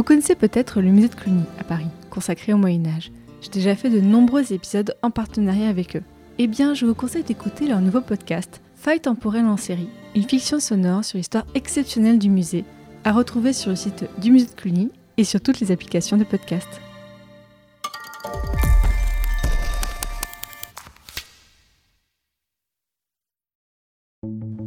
Vous connaissez peut-être le musée de Cluny à Paris, consacré au Moyen Âge. J'ai déjà fait de nombreux épisodes en partenariat avec eux. Eh bien, je vous conseille d'écouter leur nouveau podcast, Faille temporelle en série, une fiction sonore sur l'histoire exceptionnelle du musée, à retrouver sur le site du musée de Cluny et sur toutes les applications de podcast.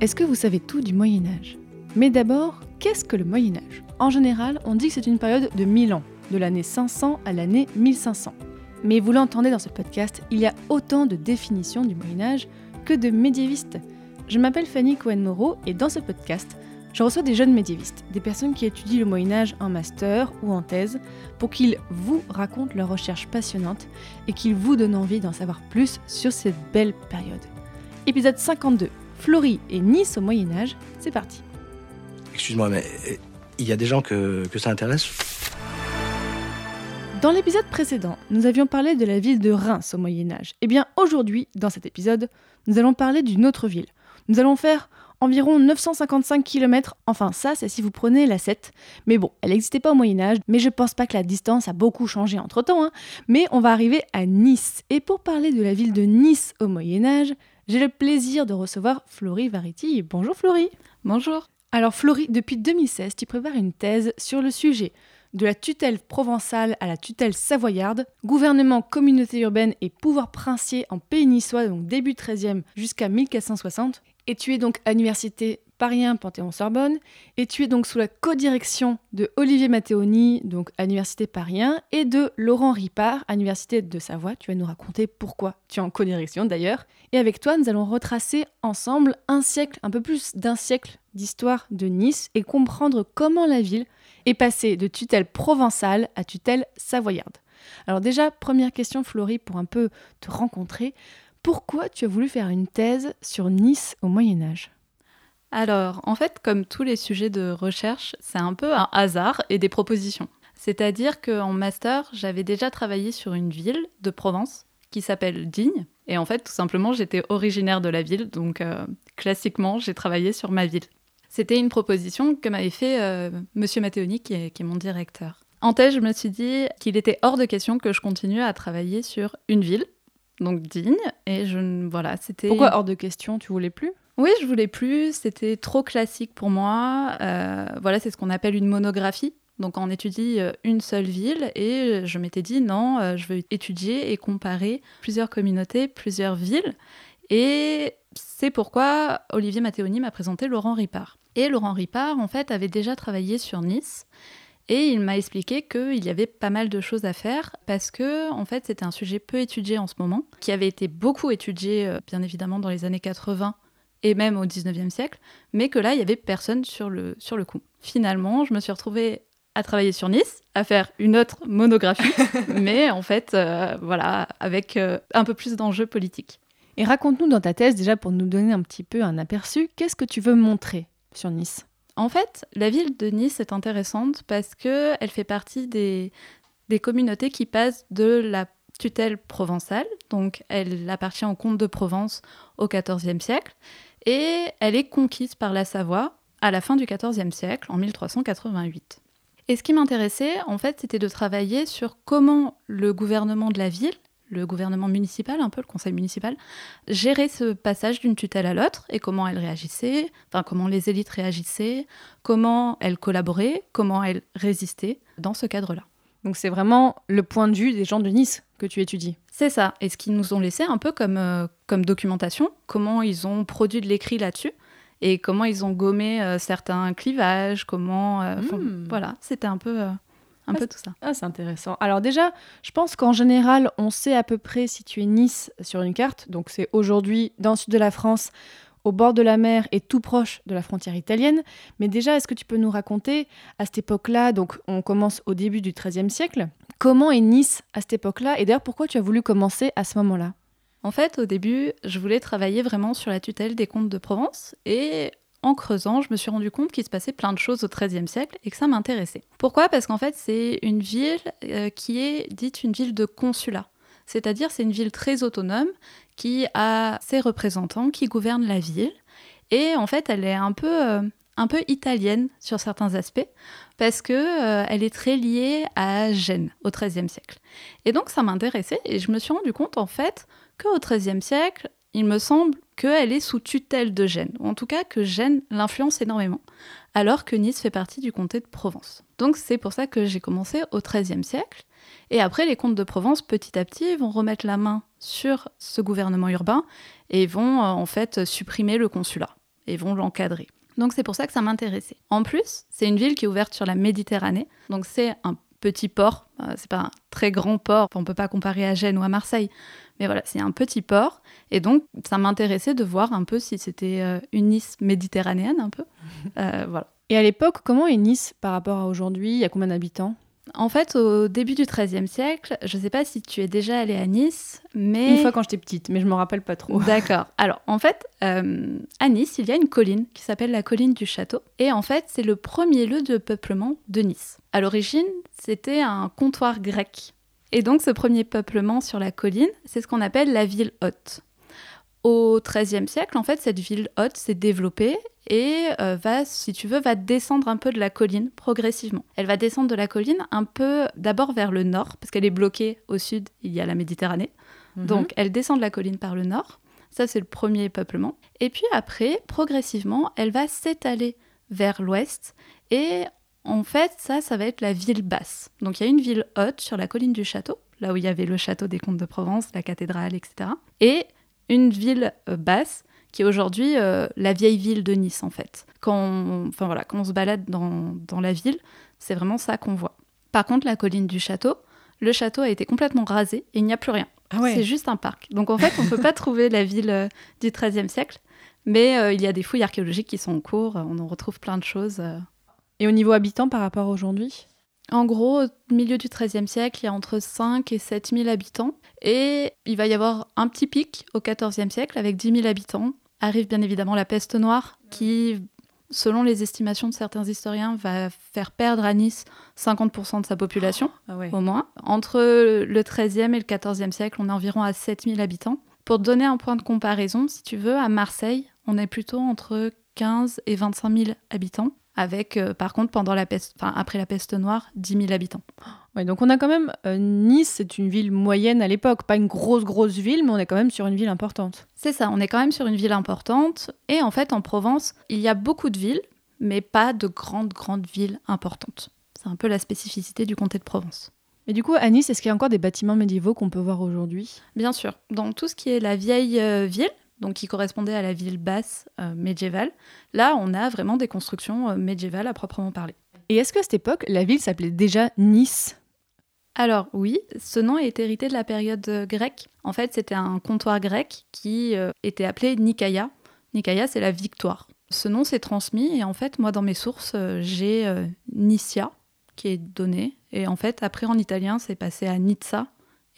Est-ce que vous savez tout du Moyen Âge? Mais d'abord, qu'est-ce que le Moyen Âge? En général, on dit que c'est une période de 1000 ans, de l'année 500 à l'année 1500. Mais vous l'entendez dans ce podcast, il y a autant de définitions du Moyen Âge que de médiévistes. Je m'appelle Fanny Cohen-Moreau et dans ce podcast, je reçois des jeunes médiévistes, des personnes qui étudient le Moyen Âge en master ou en thèse, pour qu'ils vous racontent leurs recherches passionnantes et qu'ils vous donnent envie d'en savoir plus sur cette belle période. Épisode 52, Florie et Nice au Moyen Âge, c'est parti. Excuse-moi, mais euh, il y a des gens que, que ça intéresse? Dans l'épisode précédent, nous avions parlé de la ville de Reims au Moyen Âge. Eh bien aujourd'hui, dans cet épisode, nous allons parler d'une autre ville. Nous allons faire environ 955 km, enfin ça c'est si vous prenez la 7. Mais bon, elle n'existait pas au Moyen Âge, mais je pense pas que la distance a beaucoup changé entre temps. Hein. Mais on va arriver à Nice. Et pour parler de la ville de Nice au Moyen Âge, j'ai le plaisir de recevoir Florie Variti. Bonjour Florie. Bonjour. Alors Florie, depuis 2016, tu prépares une thèse sur le sujet de la tutelle provençale à la tutelle savoyarde, gouvernement, communauté urbaine et pouvoir princier en pays niçois, donc début 13e jusqu'à 1460. Et tu es donc à l'université Paris Panthéon-Sorbonne, et tu es donc sous la codirection de Olivier Matteoni, donc à l'université Paris et de Laurent Ripard, à l'université de Savoie. Tu vas nous raconter pourquoi tu es en codirection d'ailleurs. Et avec toi, nous allons retracer ensemble un siècle, un peu plus d'un siècle d'histoire de Nice et comprendre comment la ville est passée de tutelle provençale à tutelle savoyarde. Alors déjà, première question Florie pour un peu te rencontrer. Pourquoi tu as voulu faire une thèse sur Nice au Moyen Âge? Alors, en fait, comme tous les sujets de recherche, c'est un peu un hasard et des propositions. C'est-à-dire qu'en master, j'avais déjà travaillé sur une ville de Provence qui s'appelle Digne. Et en fait, tout simplement, j'étais originaire de la ville, donc euh, classiquement, j'ai travaillé sur ma ville. C'était une proposition que m'avait fait euh, Monsieur Matteoni, qui est, qui est mon directeur. En thèse, je me suis dit qu'il était hors de question que je continue à travailler sur une ville, donc Digne, et je voilà, c'était. Pourquoi hors de question? Tu voulais plus? Oui, je voulais plus. C'était trop classique pour moi. Euh, voilà, c'est ce qu'on appelle une monographie. Donc on étudie euh, une seule ville et je m'étais dit non, euh, je veux étudier et comparer plusieurs communautés, plusieurs villes. Et c'est pourquoi Olivier Matteoni m'a présenté Laurent Ripard. Et Laurent Ripard, en fait, avait déjà travaillé sur Nice. Et il m'a expliqué qu'il y avait pas mal de choses à faire parce que, en fait, c'était un sujet peu étudié en ce moment, qui avait été beaucoup étudié, bien évidemment, dans les années 80 et même au 19e siècle, mais que là, il y avait personne sur le, sur le coup. Finalement, je me suis retrouvée à travailler sur Nice, à faire une autre monographie, mais en fait, euh, voilà, avec euh, un peu plus d'enjeux politiques. Et raconte-nous dans ta thèse, déjà pour nous donner un petit peu un aperçu, qu'est-ce que tu veux montrer sur Nice? En fait, la ville de Nice est intéressante parce qu'elle fait partie des, des communautés qui passent de la tutelle provençale, donc elle appartient au comte de Provence au XIVe siècle, et elle est conquise par la Savoie à la fin du XIVe siècle, en 1388. Et ce qui m'intéressait, en fait, c'était de travailler sur comment le gouvernement de la ville, le gouvernement municipal, un peu le conseil municipal, gérait ce passage d'une tutelle à l'autre et comment elle réagissait, enfin comment les élites réagissaient, comment elles collaboraient, comment elles résistaient dans ce cadre-là. Donc c'est vraiment le point de vue des gens de Nice que tu étudies. C'est ça, et ce qu'ils nous ont laissé un peu comme, euh, comme documentation, comment ils ont produit de l'écrit là-dessus et comment ils ont gommé euh, certains clivages, comment... euh, Hmm. Voilà, c'était un peu, un Ah, peu tout ça. Ah, c'est intéressant. Alors déjà, je pense qu'en général, on sait à peu près situer Nice sur une carte. Donc c'est aujourd'hui dans le sud de la France, au bord de la mer et tout proche de la frontière italienne. Mais déjà, est-ce que tu peux nous raconter, à cette époque-là, donc on commence au début du XIIIe siècle, comment est Nice à cette époque-là Et d'ailleurs, pourquoi tu as voulu commencer à ce moment-là? En fait, au début, je voulais travailler vraiment sur la tutelle des comtes de Provence et en creusant, je me suis rendu compte qu'il se passait plein de choses au XIIIe siècle et que ça m'intéressait. Pourquoi? Parce qu'en fait, c'est une ville euh, qui est dite une ville de consulat. C'est-à-dire, c'est une ville très autonome qui a ses représentants qui gouvernent la ville. Et en fait, elle est un peu, euh, un peu italienne sur certains aspects parce que euh, elle est très liée à Gênes au XIIIe siècle. Et donc, ça m'intéressait et je me suis rendu compte en fait qu'au XIIIe siècle, il me semble qu'elle est sous tutelle de Gênes, ou en tout cas que Gênes l'influence énormément, alors que Nice fait partie du comté de Provence. Donc c'est pour ça que j'ai commencé au XIIIe siècle, et après les comtes de Provence, petit à petit, vont remettre la main sur ce gouvernement urbain et vont euh, en fait supprimer le consulat, et vont l'encadrer. Donc c'est pour ça que ça m'intéressait. En plus, c'est une ville qui est ouverte sur la Méditerranée, donc c'est un petit port, euh, c'est pas un très grand port, on peut pas comparer à Gênes ou à Marseille, mais voilà, c'est un petit port. Et donc, ça m'intéressait de voir un peu si c'était euh, une Nice méditerranéenne, un peu. Euh, voilà. Et à l'époque, comment est Nice par rapport à aujourd'hui? Il y a combien d'habitants? En fait, au début du XIIIe siècle, je ne sais pas si tu es déjà allé à Nice, mais... Une fois quand j'étais petite, mais je ne me rappelle pas trop. D'accord. Alors, en fait, euh, à Nice, il y a une colline qui s'appelle la colline du Château. Et en fait, c'est le premier lieu de peuplement de Nice. À l'origine, c'était un comptoir grec. Et donc ce premier peuplement sur la colline, c'est ce qu'on appelle la ville haute. Au XIIIe siècle, en fait, cette ville haute s'est développée et euh, va, si tu veux, va descendre un peu de la colline progressivement. Elle va descendre de la colline un peu d'abord vers le nord, parce qu'elle est bloquée au sud, il y a la Méditerranée. Mhm. Donc elle descend de la colline par le nord. Ça, c'est le premier peuplement. Et puis après, progressivement, elle va s'étaler vers l'ouest et en fait, ça, ça va être la ville basse. Donc il y a une ville haute sur la colline du château, là où il y avait le château des comtes de Provence, la cathédrale, etc. Et une ville euh, basse qui est aujourd'hui euh, la vieille ville de Nice, en fait. Quand on, enfin, voilà, quand on se balade dans, dans la ville, c'est vraiment ça qu'on voit. Par contre, la colline du château, le château a été complètement rasé et il n'y a plus rien. Ah c'est juste un parc. Donc en fait, on ne peut pas trouver la ville euh, du XIIIe siècle, mais il y a des fouilles archéologiques qui sont en cours, on en retrouve plein de choses. Et au niveau habitant par rapport à aujourd'hui? En gros, au milieu du XIIIe siècle, il y a entre 5 et 7 000 habitants. Et il va y avoir un petit pic au XIVe siècle avec 10 000 habitants. Arrive bien évidemment la peste noire qui, selon les estimations de certains historiens, va faire perdre à Nice 50% de sa population, ah au moins. Entre le XIIIe et le XIVe siècle, on est environ à 7 000 habitants. Pour te donner un point de comparaison, si tu veux, à Marseille, on est plutôt entre 15 et 25 000 habitants avec euh, par contre pendant la peste, enfin après la peste noire, 10 000 habitants. Ouais, donc on a quand même euh, Nice, c'est une ville moyenne à l'époque, pas une grosse grosse ville, mais on est quand même sur une ville importante. C'est ça, on est quand même sur une ville importante. Et en fait, en Provence, il y a beaucoup de villes, mais pas de grandes grandes villes importantes. C'est un peu la spécificité du comté de Provence. Et du coup, à Nice, est-ce qu'il y a encore des bâtiments médiévaux qu'on peut voir aujourd'hui? Bien sûr. Dans tout ce qui est la vieille euh, ville, donc qui correspondait à la ville basse euh, médiévale. Là, on a vraiment des constructions euh, médiévales à proprement parler. Et est-ce qu'à cette époque, la ville s'appelait déjà Nice? Alors oui, ce nom est hérité de la période euh, grecque. En fait, c'était un comptoir grec qui était appelé Nicaia. Nicaia, c'est la victoire. Ce nom s'est transmis et en fait, moi, dans mes sources, j'ai Nicia qui est donné. Et en fait, après, en italien, c'est passé à Nizza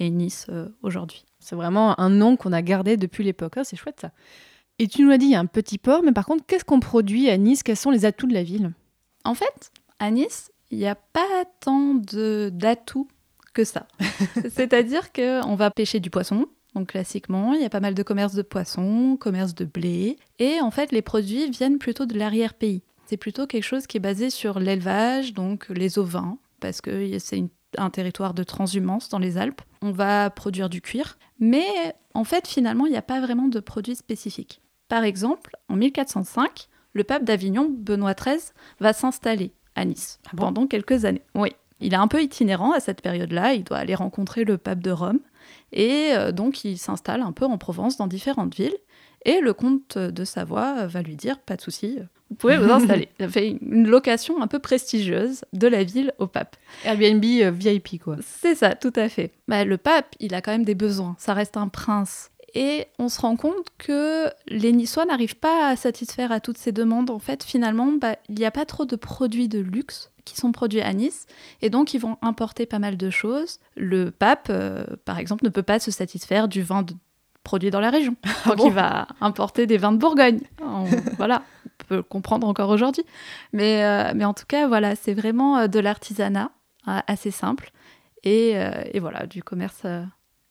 et Nice aujourd'hui. C'est vraiment un nom qu'on a gardé depuis l'époque. Ah, c'est chouette ça. Et tu nous as dit, il y a un petit port, mais par contre, qu'est-ce qu'on produit à Nice? Quels sont les atouts de la ville? En fait, à Nice, il n'y a pas tant d'atouts que ça. C'est-à-dire qu'on va pêcher du poisson, donc classiquement, il y a pas mal de commerce de poissons, commerce de blé, et en fait, les produits viennent plutôt de l'arrière-pays. C'est plutôt quelque chose qui est basé sur l'élevage, donc les ovins, parce que c'est une un territoire de transhumance dans les Alpes. On va produire du cuir, mais en fait, finalement, il n'y a pas vraiment de produits spécifiques. Par exemple, en 1405, le pape d'Avignon, Benoît XIII, va s'installer à Nice ah pendant quelques années. Oui, il est un peu itinérant à cette période-là, il doit aller rencontrer le pape de Rome, et euh, donc il s'installe un peu en Provence dans différentes villes, et le comte de Savoie va lui dire, pas de souci, vous pouvez vous installer. Ça fait une location un peu prestigieuse de la ville au pape. Airbnb euh, VIP, quoi. C'est ça, tout à fait. Bah, le pape, il a quand même des besoins. Ça reste un prince. Et on se rend compte que les Niçois n'arrivent pas à satisfaire à toutes ces demandes. En fait, finalement, bah, il n'y a pas trop de produits de luxe qui sont produits à Nice, et donc ils vont importer pas mal de choses. Le pape, euh, par exemple, ne peut pas se satisfaire du vin produit dans la région. Ah Donc il va importer des vins de Bourgogne. On- voilà, peut le comprendre encore aujourd'hui. Mais, euh, mais en tout cas, voilà, c'est vraiment euh, de l'artisanat euh, assez simple et, et voilà, du commerce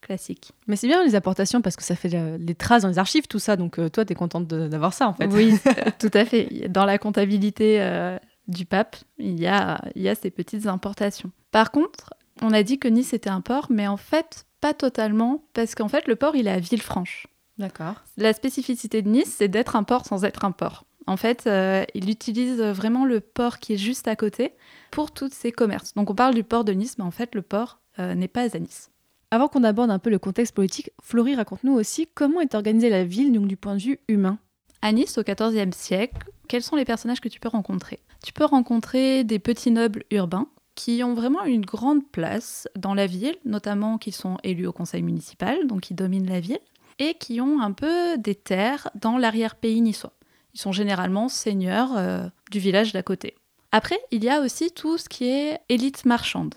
classique. Mais c'est bien les apportations parce que ça fait les traces dans les archives, tout ça. Donc toi, t'es contente de- d'avoir ça en fait. Oui, tout à fait. Dans la comptabilité euh, du pape, il y, a, il y a ces petites importations. Par contre, on a dit que Nice était un port, mais en fait, pas totalement, parce qu'en fait, le port, il est à Villefranche. D'accord. La spécificité de Nice, c'est d'être un port sans être un port. En fait, euh, il utilise vraiment le port qui est juste à côté pour tous ses commerces. Donc on parle du port de Nice, mais en fait, le port euh, n'est pas à Nice. Avant qu'on aborde un peu le contexte politique, Florie, raconte-nous aussi comment est organisée la ville donc, du point de vue humain. À Nice, au XIVe siècle, quels sont les personnages que tu peux rencontrer? Tu peux rencontrer des petits nobles urbains qui ont vraiment une grande place dans la ville, notamment qui sont élus au conseil municipal, donc qui dominent la ville, et qui ont un peu des terres dans l'arrière-pays niçois. Ils sont généralement seigneurs euh, du village d'à côté. Après, il y a aussi tout ce qui est élite marchande.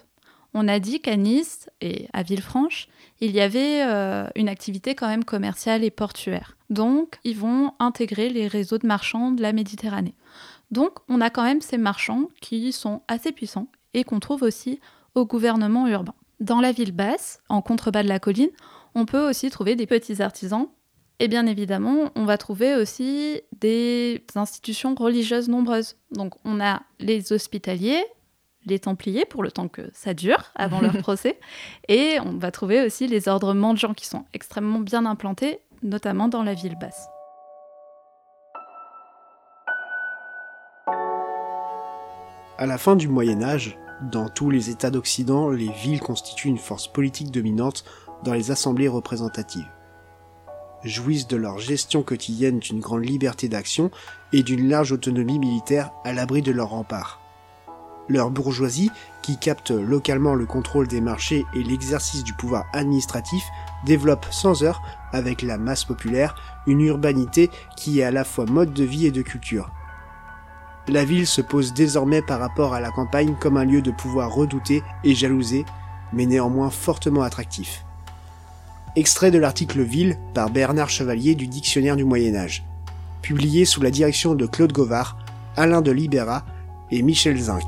On a dit qu'à Nice et à Villefranche, il y avait euh, une activité quand même commerciale et portuaire. Donc, ils vont intégrer les réseaux de marchands de la Méditerranée. Donc, on a quand même ces marchands qui sont assez puissants et qu'on trouve aussi au gouvernement urbain. Dans la ville basse, en contrebas de la colline, on peut aussi trouver des petits artisans. Et bien évidemment, on va trouver aussi des institutions religieuses nombreuses. Donc, on a les hospitaliers, les Templiers pour le temps que ça dure avant leur procès. Et on va trouver aussi les ordres mendiants qui sont extrêmement bien implantés, notamment dans la ville basse. À la fin du Moyen Âge, dans tous les États d'Occident, les villes constituent une force politique dominante dans les assemblées représentatives. Jouissent de leur gestion quotidienne d'une grande liberté d'action et d'une large autonomie militaire à l'abri de leurs remparts. Leur bourgeoisie, qui capte localement le contrôle des marchés et l'exercice du pouvoir administratif, développe sans heurts, avec la masse populaire, une urbanité qui est à la fois mode de vie et de culture. La ville se pose désormais par rapport à la campagne comme un lieu de pouvoir redouté et jalousé, mais néanmoins fortement attractif. Extrait de l'article Ville par Bernard Chevalier du Dictionnaire du Moyen Âge, publié sous la direction de Claude Govard, Alain de Libera et Michel Zinc.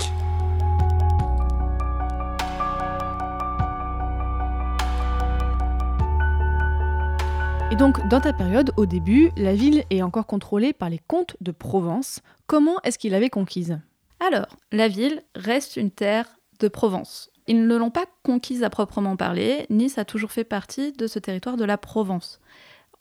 Et donc, dans ta période, au début, la ville est encore contrôlée par les comtes de Provence. Comment est-ce qu'ils l'avaient conquise? Alors, la ville reste une terre de Provence. Ils ne l'ont pas conquise à proprement parler, Nice a toujours fait partie de ce territoire de la Provence.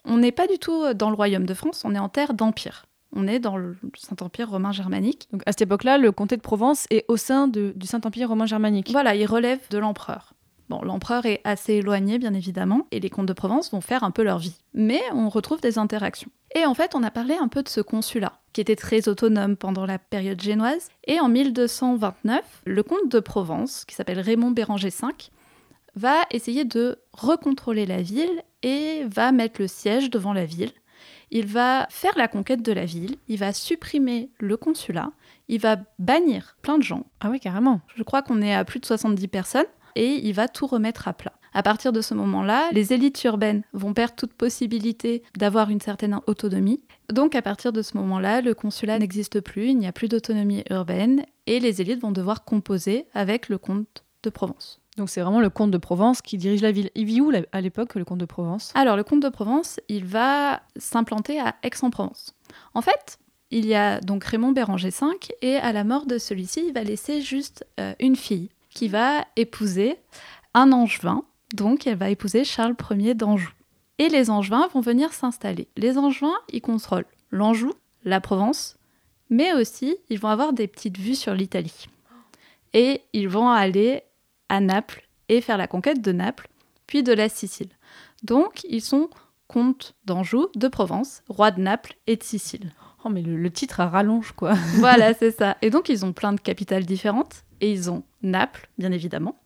On n'est pas du tout dans le royaume de France, on est en terre d'empire. On est dans le Saint-Empire romain germanique. Donc, à cette époque-là, le comté de Provence est au sein de- du Saint-Empire romain germanique. Voilà, il relève de l'empereur. Bon, l'empereur est assez éloigné, bien évidemment, et les comtes de Provence vont faire un peu leur vie. Mais on retrouve des interactions. Et en fait, on a parlé un peu de ce consulat, qui était très autonome pendant la période génoise. Et en 1229, le comte de Provence, qui s'appelle Raymond Béranger V, va essayer de recontrôler la ville et va mettre le siège devant la ville. Il va faire la conquête de la ville, il va supprimer le consulat, il va bannir plein de gens, Ah ouais, carrément. je crois qu'on est à plus de 70 personnes et il va tout remettre à plat. À partir de ce moment-là, les élites urbaines vont perdre toute possibilité d'avoir une certaine autonomie. Donc à partir de ce moment-là, le consulat n'existe plus, il n'y a plus d'autonomie urbaine et les élites vont devoir composer avec le comte de Provence. Donc, c'est vraiment le comte de Provence qui dirige la ville. Il vit où à l'époque, le comte de Provence? Alors le comte de Provence, il va s'implanter à Aix-en-Provence. En fait, il y a donc Raymond Béranger V et à la mort de celui-ci, il va laisser juste euh, une fille qui va épouser un angevin. Donc elle va épouser Charles Ier d'Anjou. Et les angevins vont venir s'installer. Les angevins, ils contrôlent l'Anjou, la Provence, mais aussi ils vont avoir des petites vues sur l'Italie. Et ils vont aller à Naples et faire la conquête de Naples, puis de la Sicile. Donc, ils sont comtes d'Anjou, de Provence, rois de Naples et de Sicile. Oh, mais le, le titre à rallonge, quoi. voilà, c'est ça. Et donc, ils ont plein de capitales différentes. Et ils ont Naples, bien évidemment.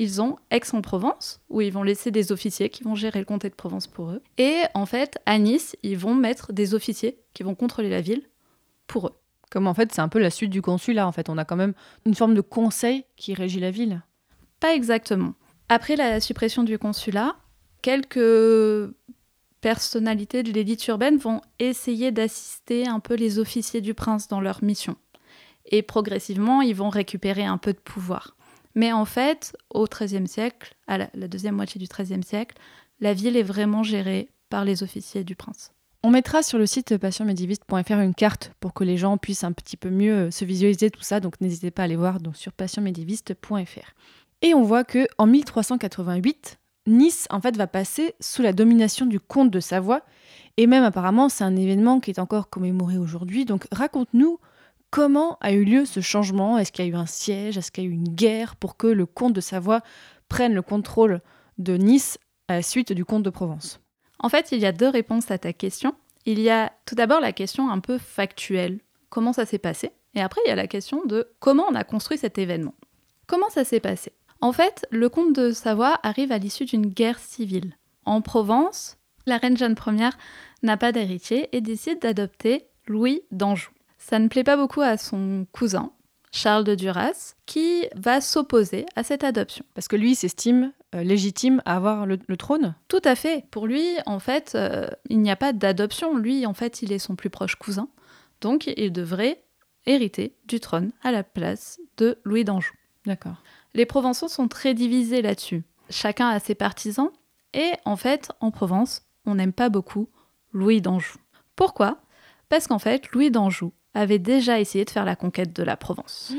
Ils ont Aix-en-Provence, où ils vont laisser des officiers qui vont gérer le comté de Provence pour eux. Et en fait, à Nice, ils vont mettre des officiers qui vont contrôler la ville pour eux. Comme en fait, c'est un peu la suite du consulat. En fait, on a quand même une forme de conseil qui régit la ville. Pas exactement. Après la suppression du consulat, quelques personnalités de l'élite urbaine vont essayer d'assister un peu les officiers du prince dans leur mission. Et progressivement, ils vont récupérer un peu de pouvoir. Mais en fait, au XIIIe siècle, à la, deuxième moitié du XIIIe siècle, la ville est vraiment gérée par les officiers du prince. On mettra sur le site passionmédiéviste.fr une carte pour que les gens puissent un petit peu mieux euh, se visualiser tout ça, donc n'hésitez pas à aller voir sur passionmédiéviste.fr. Et on voit que en 1388, Nice en fait va passer sous la domination du comte de Savoie et même apparemment c'est un événement qui est encore commémoré aujourd'hui. Donc raconte-nous comment a eu lieu ce changement? Est-ce qu'il y a eu un siège? Est-ce qu'il y a eu une guerre pour que le comte de Savoie prenne le contrôle de Nice à la suite du comte de Provence? En fait, il y a deux réponses à ta question. Il y a tout d'abord la question un peu factuelle. Comment ça s'est passé? Et après, il y a la question de comment on a construit cet événement. Comment ça s'est passé? En fait, le comte de Savoie arrive à l'issue d'une guerre civile. En Provence, la reine Jeanne Ier n'a pas d'héritier et décide d'adopter Louis d'Anjou. Ça ne plaît pas beaucoup à son cousin, Charles de Duras, qui va s'opposer à cette adoption. Parce que lui s'estime euh, légitime à avoir le, le trône Tout à fait. Pour lui, en fait, euh, il n'y a pas d'adoption. Lui, en fait, il est son plus proche cousin. Donc, il devrait hériter du trône à la place de Louis d'Anjou. D'accord. Les Provençaux sont très divisés là-dessus. Chacun a ses partisans. Et en fait, en Provence, on n'aime pas beaucoup Louis d'Anjou. Pourquoi? Parce qu'en fait, Louis d'Anjou avait déjà essayé de faire la conquête de la Provence.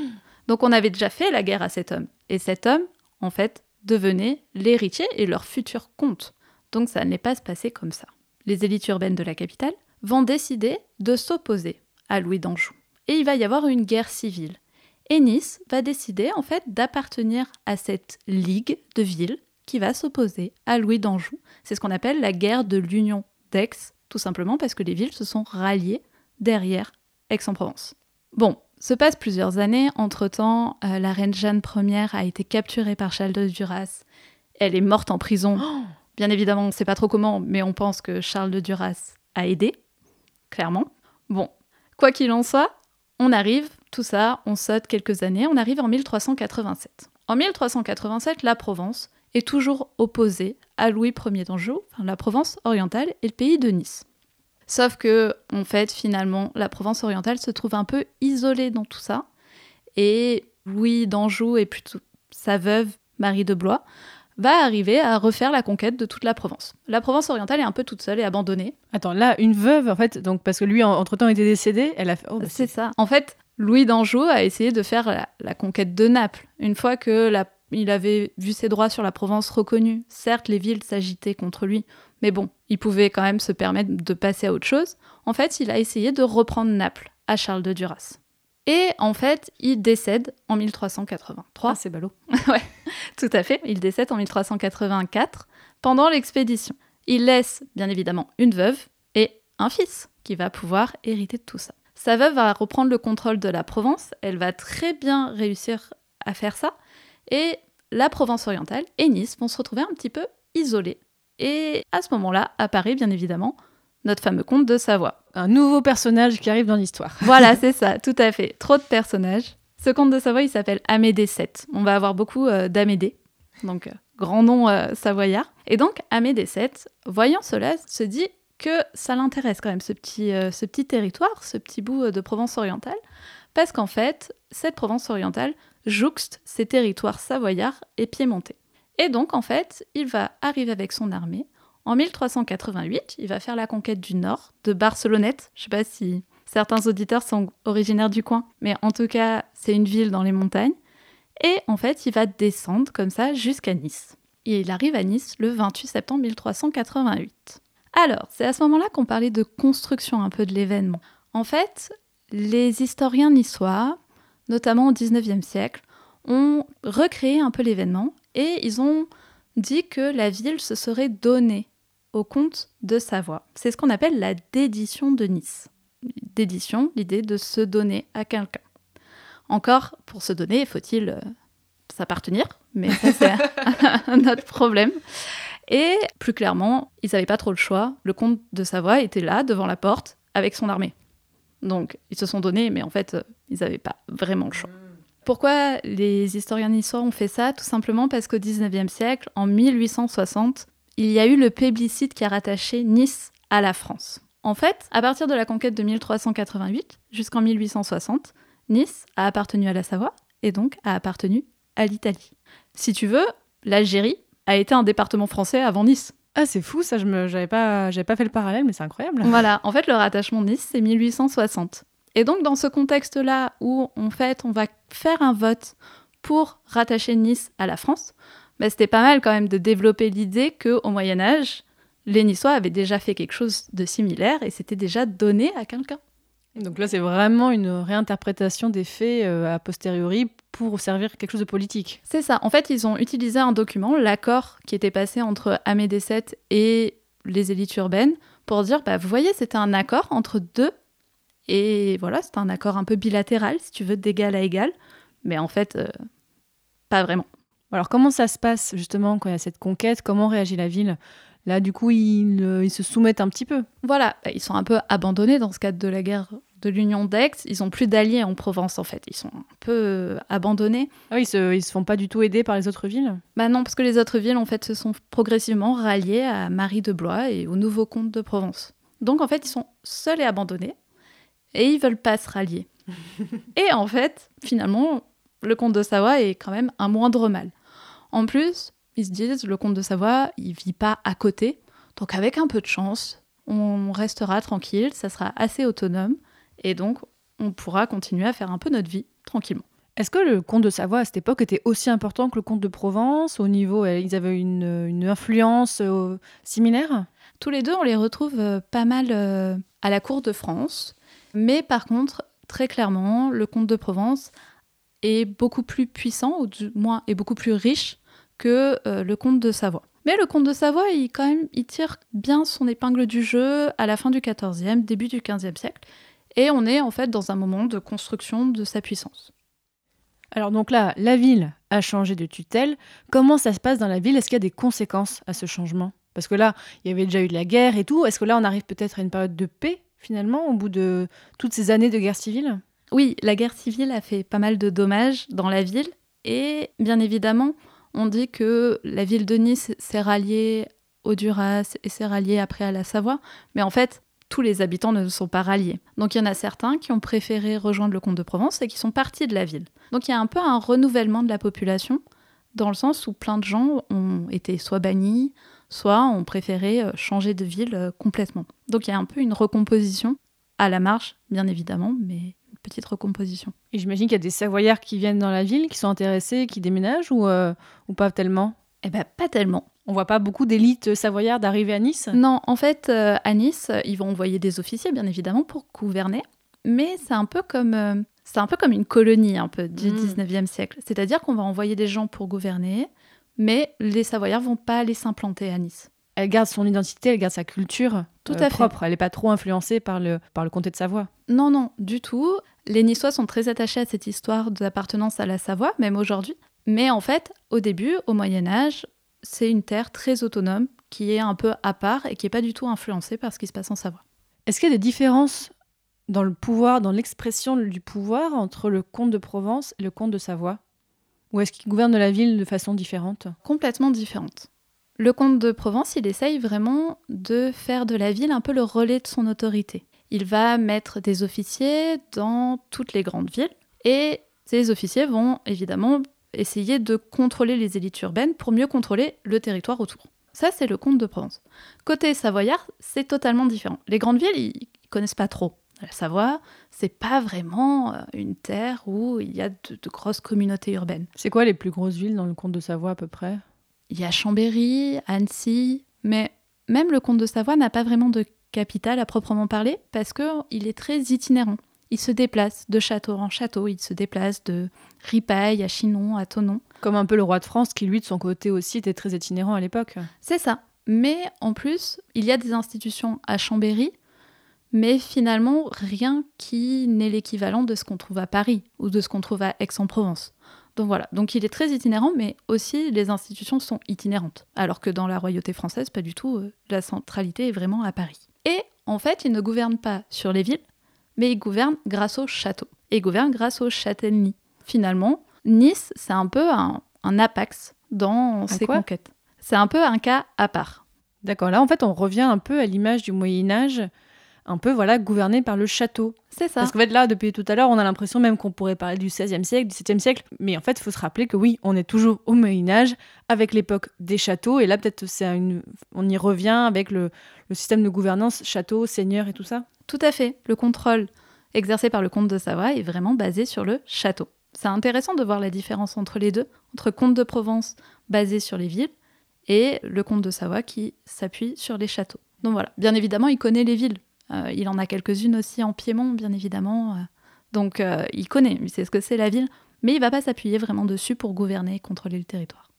Donc on avait déjà fait la guerre à cet homme. Et cet homme, en fait, devenait l'héritier et leur futur comte. Donc ça n'allait pas se passer comme ça. Les élites urbaines de la capitale vont décider de s'opposer à Louis d'Anjou. Et il va y avoir une guerre civile. Et Nice va décider en fait d'appartenir à cette ligue de villes qui va s'opposer à Louis d'Anjou. C'est ce qu'on appelle la guerre de l'Union d'Aix, tout simplement parce que les villes se sont ralliées derrière Aix-en-Provence. Bon, se passent plusieurs années. Entre-temps, euh, la reine Jeanne Ier a été capturée par Charles de Duras. Elle est morte en prison. Bien évidemment, on ne sait pas trop comment, mais on pense que Charles de Duras a aidé, clairement. Bon, quoi qu'il en soit, on arrive, tout ça, on saute quelques années, on arrive en 1387. En 1387, la Provence est toujours opposée à Louis Ier d'Anjou, enfin, la Provence orientale et le pays de Nice. Sauf que, en fait, finalement, la Provence orientale se trouve un peu isolée dans tout ça. Et Louis d'Anjou et plutôt sa veuve, Marie de Blois, va arriver à refaire la conquête de toute la Provence. La Provence orientale est un peu toute seule et abandonnée. Attends, là, une veuve, en fait, donc parce que lui, en- entre-temps, était décédé, elle a fait... oh, bah, C'est ça. En fait, Louis d'Anjou a essayé de faire la, la conquête de Naples. Une fois que la- il avait vu ses droits sur la Provence reconnus, certes, les villes s'agitaient contre lui, mais bon, il pouvait quand même se permettre de passer à autre chose. En fait, il a essayé de reprendre Naples à Charles de Duras. Et en fait, il décède en 1383. Ah, c'est ballot. ouais, tout à fait. Il décède en 1384 pendant l'expédition. Il laisse bien évidemment une veuve et un fils qui va pouvoir hériter de tout ça. Sa veuve va reprendre le contrôle de la Provence. Elle va très bien réussir à faire ça. Et la Provence orientale et Nice vont se retrouver un petit peu isolés. Et à ce moment-là apparaît bien évidemment notre fameux comte de Savoie. Un nouveau personnage qui arrive dans l'histoire. Voilà, c'est ça, tout à fait. Trop de personnages. Ce comte de Savoie, il s'appelle Amédée VII. On va avoir beaucoup euh, d'Amédée, donc euh, grand nom euh, savoyard. Et donc, Amédée VII, voyant cela, se dit que ça l'intéresse quand même, ce petit, ce petit territoire, ce petit bout de Provence orientale, parce qu'en fait, cette Provence orientale jouxte ces territoires savoyards et piémontais. Et donc, en fait, il va arriver avec son armée. En 1388, il va faire la conquête du nord, de Barcelonnette. Je sais pas si certains auditeurs sont originaires du coin, mais en tout cas, c'est une ville dans les montagnes. Et en fait, il va descendre comme ça jusqu'à Nice. Et il arrive à Nice le 28 septembre 1388. Alors, c'est à ce moment-là qu'on parlait de construction un peu de l'événement. En fait, les historiens niçois, notamment au 19e siècle, ont recréé un peu l'événement et ils ont dit que la ville se serait donnée au comte de Savoie. C'est ce qu'on appelle la dédition de Nice. Dédition, l'idée de se donner à quelqu'un. Encore, pour se donner, faut-il euh, s'appartenir mais ça c'est un autre problème. Et plus clairement, ils n'avaient pas trop le choix. Le comte de Savoie était là, devant la porte, avec son armée. Donc ils se sont donnés, mais en fait, ils n'avaient pas vraiment le choix. Pourquoi les historiens niçois ont fait ça? Tout simplement parce qu'au 19e siècle, en 1860, il y a eu le plébiscite qui a rattaché Nice à la France. En fait, à partir de la conquête de 1388 jusqu'en 1860, Nice a appartenu à la Savoie et donc a appartenu à l'Italie. Si tu veux, l'Algérie a été un département français avant Nice. Ah, c'est fou, ça, je n'avais pas, pas fait le parallèle, mais c'est incroyable. Voilà, en fait, le rattachement de Nice, c'est 1860. Et donc, dans ce contexte-là, où en fait, on va faire un vote pour rattacher Nice à la France, bah, c'était pas mal quand même de développer l'idée qu'au Moyen-Âge, les Niçois avaient déjà fait quelque chose de similaire et c'était déjà donné à quelqu'un. Donc là, c'est vraiment une réinterprétation des faits euh, a posteriori pour servir quelque chose de politique. C'est ça. En fait, ils ont utilisé un document, l'accord qui était passé entre Amédée VII et les élites urbaines, pour dire, bah, vous voyez, c'était un accord entre deux. Et voilà, c'est un accord un peu bilatéral, si tu veux, d'égal à égal. Mais en fait, euh, pas vraiment. Alors comment ça se passe justement quand il y a cette conquête? Comment réagit la ville? Là, du coup, ils, se soumettent un petit peu. Voilà, ils sont un peu abandonnés dans ce cadre de la guerre de l'Union d'Aix. Ils n'ont plus d'alliés en Provence, en fait. Ils sont un peu euh, abandonnés. Ah oui, ils se, se font pas du tout aider par les autres villes? Bah non, parce que les autres villes, en fait, se sont progressivement ralliées à Marie de Blois et au nouveau comte de Provence. Donc, en fait, ils sont seuls et abandonnés. Et ils veulent pas se rallier. et en fait, finalement, le comte de Savoie est quand même un moindre mal. En plus, ils se disent, le comte de Savoie, il vit pas à côté. Donc avec un peu de chance, on restera tranquille, ça sera assez autonome. Et donc, on pourra continuer à faire un peu notre vie tranquillement. Est-ce que le comte de Savoie à cette époque était aussi important que le comte de Provence? Au niveau, euh, ils avaient une, influence euh, similaire? Tous les deux, on les retrouve euh, pas mal à la cour de France. Mais par contre, très clairement, le comte de Provence est beaucoup plus puissant, ou du moins est beaucoup plus riche que euh, le comte de Savoie. Mais le comte de Savoie, il, quand même, il tire bien son épingle du jeu à la fin du XIVe, début du XVe siècle. Et on est en fait dans un moment de construction de sa puissance. Alors donc là, la ville a changé de tutelle. Comment ça se passe dans la ville? Est-ce qu'il y a des conséquences à ce changement? Parce que là, il y avait déjà eu de la guerre et tout. Est-ce que là, on arrive peut-être à une période de paix, finalement, au bout de toutes ces années de guerre civile? Oui, la guerre civile a fait pas mal de dommages dans la ville. Et bien évidemment, on dit que la ville de Nice s'est ralliée au Duras et s'est ralliée après à la Savoie, mais en fait, tous les habitants ne sont pas ralliés. Donc il y en a certains qui ont préféré rejoindre le comte de Provence et qui sont partis de la ville. Donc il y a un peu un renouvellement de la population, dans le sens où plein de gens ont été soit bannis, soit ont préféré euh, changer de ville euh, complètement. Donc il y a un peu une recomposition à la marge, bien évidemment, mais petite recomposition. Et j'imagine qu'il y a des Savoyards qui viennent dans la ville, qui sont intéressés, qui déménagent ou, euh, ou pas tellement? Eh bien, pas tellement. On voit pas beaucoup d'élites savoyardes arriver à Nice? Non, en fait, euh, à Nice, ils vont envoyer des officiers, bien évidemment, pour gouverner. Mais c'est un peu comme... Euh, c'est un peu comme une colonie un peu du 19e hmm. siècle. C'est-à-dire qu'on va envoyer des gens pour gouverner, mais les Savoyards vont pas aller s'implanter à Nice. Elle garde son identité, elle garde sa culture Tout à propre. Elle n'est pas trop influencée par le, par le comté de Savoie. Non, non, du tout. Les Niçois sont très attachés à cette histoire d'appartenance à la Savoie, même aujourd'hui. Mais en fait, au début, au Moyen Âge, c'est une terre très autonome, qui est un peu à part et qui n'est pas du tout influencée par ce qui se passe en Savoie. Est-ce qu'il y a des différences dans le pouvoir, dans l'expression du pouvoir entre le comte de Provence et le comte de Savoie? Ou est-ce qu'il gouverne la ville de façon différente? Complètement différente. Le comte de Provence, il essaye vraiment de faire de la ville un peu le relais de son autorité il va mettre des officiers dans toutes les grandes villes et ces officiers vont évidemment essayer de contrôler les élites urbaines pour mieux contrôler le territoire autour. Ça, c'est le comte de Provence. Côté savoyard, c'est totalement différent. Les grandes villes, ils connaissent pas trop. La Savoie, c'est pas vraiment euh, une terre où il y a de, de grosses communautés urbaines. C'est quoi les plus grosses villes dans le comte de Savoie à peu près? Il y a Chambéry, Annecy, mais même le comte de Savoie n'a pas vraiment de capitale à proprement parler, parce qu'il est très itinérant. Il se déplace de château en château, il se déplace de Ripaille à Chinon, à Tonon. Comme un peu le roi de France qui, lui, de son côté aussi, était très itinérant à l'époque. C'est ça. Mais en plus, il y a des institutions à Chambéry, mais finalement, rien qui n'est l'équivalent de ce qu'on trouve à Paris ou de ce qu'on trouve à Aix-en-Provence. Donc voilà, donc il est très itinérant, mais aussi les institutions sont itinérantes. Alors que dans la royauté française, pas du tout, euh, la centralité est vraiment à Paris. Et en fait, il ne gouverne pas sur les villes, mais il gouverne grâce au château. Et il gouverne grâce aux châtellenies. Finalement, Nice, c'est un peu un, un apax dans ses conquêtes. C'est un peu un cas à part. D'accord, là en fait on revient un peu à l'image du Moyen Âge, un peu voilà gouverné par le château. C'est ça. Parce qu'en fait là, depuis tout à l'heure, on a l'impression même qu'on pourrait parler du XVIe siècle, du XVIIe siècle, mais en fait il faut se rappeler que oui, on est toujours au Moyen Âge, avec l'époque des châteaux, et là peut-être c'est une... on y revient avec le, le système de gouvernance château, seigneur et tout ça. Tout à fait. Le contrôle exercé par le comte de Savoie est vraiment basé sur le château. C'est intéressant de voir la différence entre les deux, entre comte de Provence basé sur les villes et le comte de Savoie qui s'appuie sur les châteaux. Donc voilà, bien évidemment, il connaît les villes. Euh, il en a quelques-unes aussi en Piémont, bien évidemment. euh. donc euh, il connaît, il sait ce que c'est la ville, mais il va pas s'appuyer vraiment dessus pour gouverner et contrôler le territoire.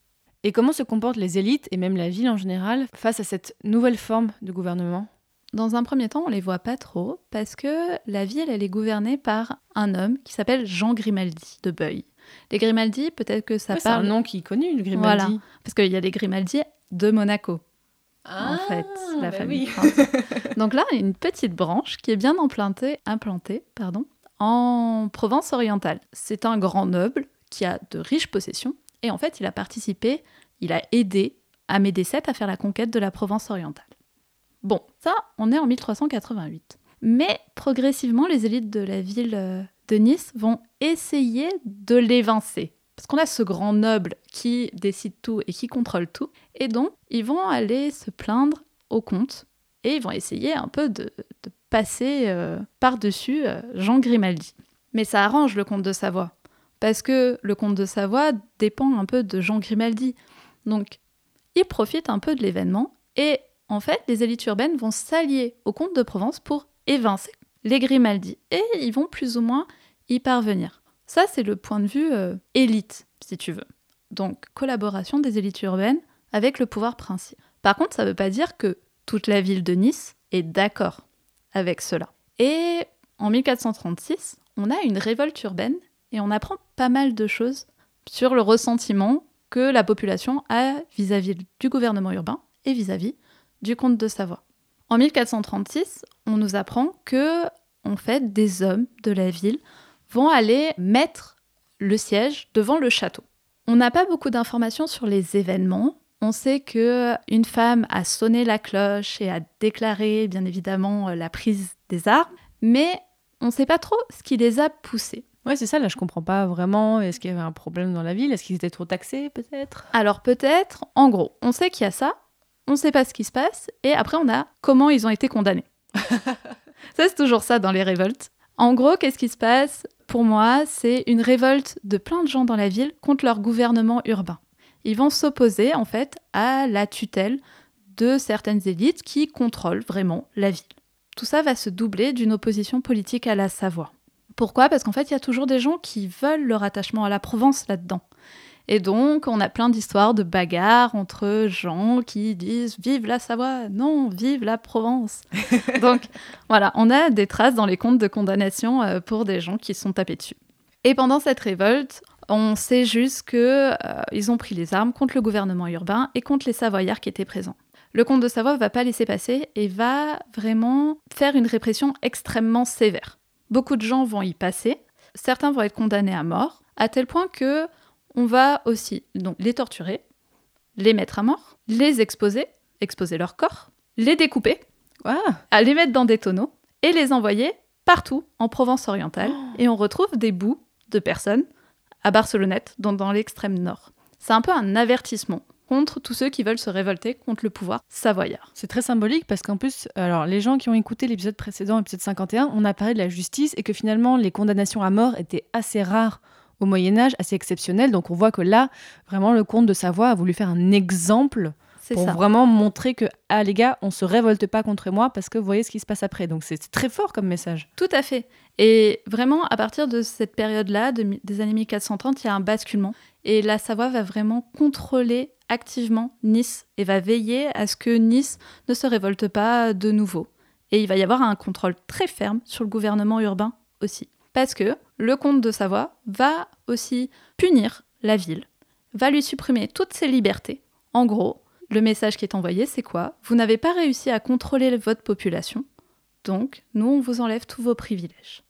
Et comment se comportent les élites et même la ville en général face à cette nouvelle forme de gouvernement? Dans un premier temps, on les voit pas trop parce que la ville, elle est gouvernée par un homme qui s'appelle Jean Grimaldi de Beuil. Les Grimaldi, peut-être que ça Ouais, C'est un parle nom qui est connu, le Grimaldi. Voilà. parce qu'il y a les Grimaldi de Monaco. En fait, la bah famille oui. Donc là, il y a une petite branche qui est bien implantée, implantée pardon, en Provence orientale. C'est un grand noble qui a de riches possessions et en fait, il a participé, il a aidé Amédée VII à faire la conquête de la Provence orientale. Bon, ça, on est en 1388. Mais progressivement, les élites de la ville euh, de Nice vont essayer de l'évincer. Parce qu'on a ce grand noble qui décide tout et qui contrôle tout. Et donc, ils vont aller se plaindre au comte et ils vont essayer un peu de, passer euh, par-dessus euh, Jean Grimaldi. Mais ça arrange le comte de Savoie. Parce que le comte de Savoie dépend un peu de Jean Grimaldi. Donc, il profite un peu de l'événement et en fait, les élites urbaines vont s'allier au comte de Provence pour évincer les Grimaldi et ils vont plus ou moins y parvenir. Ça, c'est le point de vue euh, élite, si tu veux. Donc, collaboration des élites urbaines avec le pouvoir princier. Par contre, ça ne veut pas dire que toute la ville de Nice est d'accord avec cela. Et en 1436, on a une révolte urbaine et on apprend pas mal de choses sur le ressentiment que la population a vis-à-vis du gouvernement urbain et vis-à-vis du comte de Savoie. En 1436, on nous apprend que, en fait, des hommes de la ville vont aller mettre le siège devant le château. On n'a pas beaucoup d'informations sur les événements. On sait que une femme a sonné la cloche et a déclaré, bien évidemment, euh, la prise des armes, mais on ne sait pas trop ce qui les a poussés. Ouais, c'est ça, là je comprends pas vraiment. Est-ce qu'il y avait un problème dans la ville? Est-ce qu'ils étaient trop taxés peut-être? Alors peut-être, en gros, on sait qu'il y a ça, on ne sait pas ce qui se passe, et après on a comment ils ont été condamnés. ça c'est toujours ça dans les révoltes. En gros, qu'est-ce qui se passe? Pour moi, c'est une révolte de plein de gens dans la ville contre leur gouvernement urbain. Ils vont s'opposer en fait à la tutelle de certaines élites qui contrôlent vraiment la ville. Tout ça va se doubler d'une opposition politique à la Savoie. Pourquoi? Parce qu'en fait, il y a toujours des gens qui veulent leur attachement à la Provence là-dedans. Et donc, on a plein d'histoires de bagarres entre gens qui disent Vive la Savoie Non, vive la Provence Donc, voilà, on a des traces dans les comptes de condamnation euh, pour des gens qui se sont tapés dessus. Et pendant cette révolte, on sait juste que euh, ont pris les armes contre le gouvernement urbain et contre les Savoyards qui étaient présents. Le comte de Savoie va pas laisser passer et va vraiment faire une répression extrêmement sévère. Beaucoup de gens vont y passer, certains vont être condamnés à mort, à tel point que on va aussi donc les torturer, les mettre à mort, les exposer, exposer leur corps, les découper, à les mettre dans des tonneaux et les envoyer partout en Provence orientale. Et on retrouve des bouts de personnes à Barcelonnette, dans, dans l'extrême nord. C'est un peu un avertissement contre tous ceux qui veulent se révolter contre le pouvoir savoyard. c'est très symbolique parce qu'en plus, alors les gens qui ont écouté l'épisode précédent, l'épisode 51, on a parlé de la justice et que finalement les condamnations à mort étaient assez rares au Moyen Âge, assez exceptionnelles. Donc on voit que là, vraiment, le comte de Savoie a voulu faire un exemple C'est pour ça. vraiment montrer que, ah les gars, on se révolte pas contre moi parce que vous voyez ce qui se passe après. Donc c'est très fort comme message. Tout à fait. Et vraiment, à partir de cette période-là, de des années 1430, il y a un basculement. Et la Savoie va vraiment contrôler activement Nice et va veiller à ce que Nice ne se révolte pas de nouveau. Et il va y avoir un contrôle très ferme sur le gouvernement urbain aussi. Parce que le comte de Savoie va aussi punir la ville, va lui supprimer toutes ses libertés. En gros, le message qui est envoyé, c'est quoi? Vous n'avez pas réussi à contrôler votre population, donc nous, on vous enlève tous vos privilèges.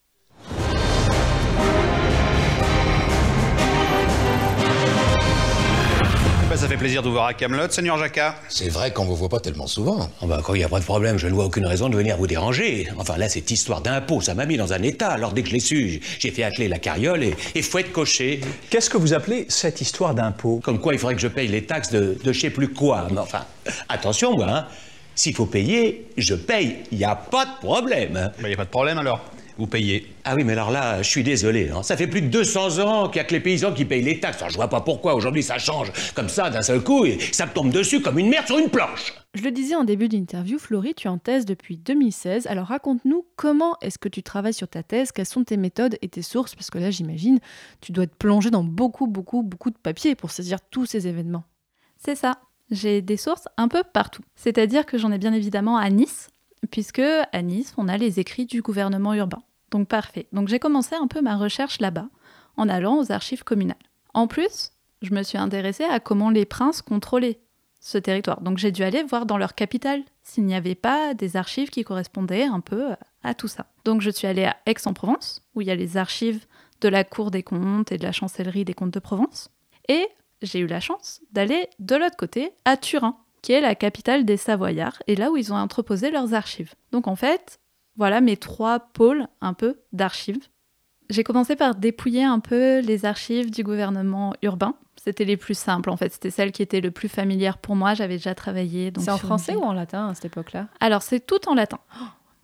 Bah, ça fait plaisir de vous voir à Camelot, Seigneur Jacquat. C'est vrai qu'on vous voit pas tellement souvent. Oh bah, quand il n'y a pas de problème, je ne vois aucune raison de venir vous déranger. Enfin là, cette histoire d'impôt, ça m'a mis dans un état. Alors dès que je l'ai su, j'ai fait atteler la carriole et, et fouette cocher. Qu'est-ce que vous appelez cette histoire d'impôt? Comme quoi, il faudrait que je paye les taxes de, de je sais plus quoi. Mais enfin, attention, moi, hein. S'il faut payer, je paye. Il n'y a pas de problème. Il n'y a pas de problème alors. Vous payez. Ah oui, mais alors là, je suis désolé. hein. Ça fait plus de 200 ans qu'il n'y a que les paysans qui payent les taxes. Alors, je vois pas pourquoi aujourd'hui ça change comme ça d'un seul coup et ça me tombe dessus comme une merde sur une planche. Je le disais en début d'interview, Florie, tu es en thèse depuis 2016. Alors raconte-nous comment est-ce que tu travailles sur ta thèse, quelles sont tes méthodes et tes sources, parce que là j'imagine, tu dois te plonger dans beaucoup, beaucoup, beaucoup de papiers pour saisir tous ces événements. C'est ça. J'ai des sources un peu partout. C'est-à-dire que j'en ai bien évidemment à Nice, puisque à Nice, on a les écrits du gouvernement urbain. Donc parfait. Donc j'ai commencé un peu ma recherche là-bas, en allant aux archives communales. En plus, je me suis intéressée à comment les princes contrôlaient ce territoire. Donc j'ai dû aller voir dans leur capitale s'il n'y avait pas des archives qui correspondaient un peu à tout ça. Donc je suis allée à Aix-en-Provence, où il y a les archives de la Cour des comptes et de la chancellerie des comptes de Provence. Et j'ai eu la chance d'aller de l'autre côté, à Turin, qui est la capitale des Savoyards, et là où ils ont entreposé leurs archives. Donc en fait, voilà mes trois pôles un peu d'archives. J'ai commencé par dépouiller un peu les archives du gouvernement urbain. C'était les plus simples en fait, c'était celles qui étaient le plus familières pour moi. J'avais déjà travaillé. C'est en français ou en latin à cette époque-là? Alors c'est tout en latin.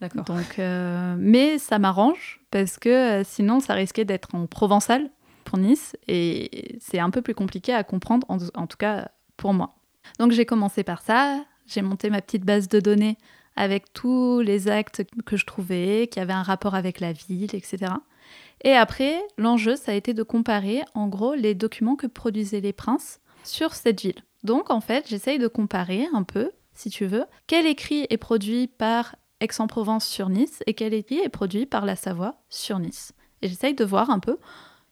D'accord. Donc, euh, mais ça m'arrange parce que euh, sinon ça risquait d'être en provençal pour Nice et c'est un peu plus compliqué à comprendre, en, en tout cas pour moi. Donc j'ai commencé par ça, j'ai monté ma petite base de données avec tous les actes que je trouvais, qui avaient un rapport avec la ville, etc. Et après, l'enjeu, ça a été de comparer en gros les documents que produisaient les princes sur cette ville. Donc en fait, j'essaye de comparer un peu, si tu veux, quel écrit est produit par Aix-en-Provence sur Nice et quel écrit est produit par la Savoie sur Nice. Et j'essaye de voir un peu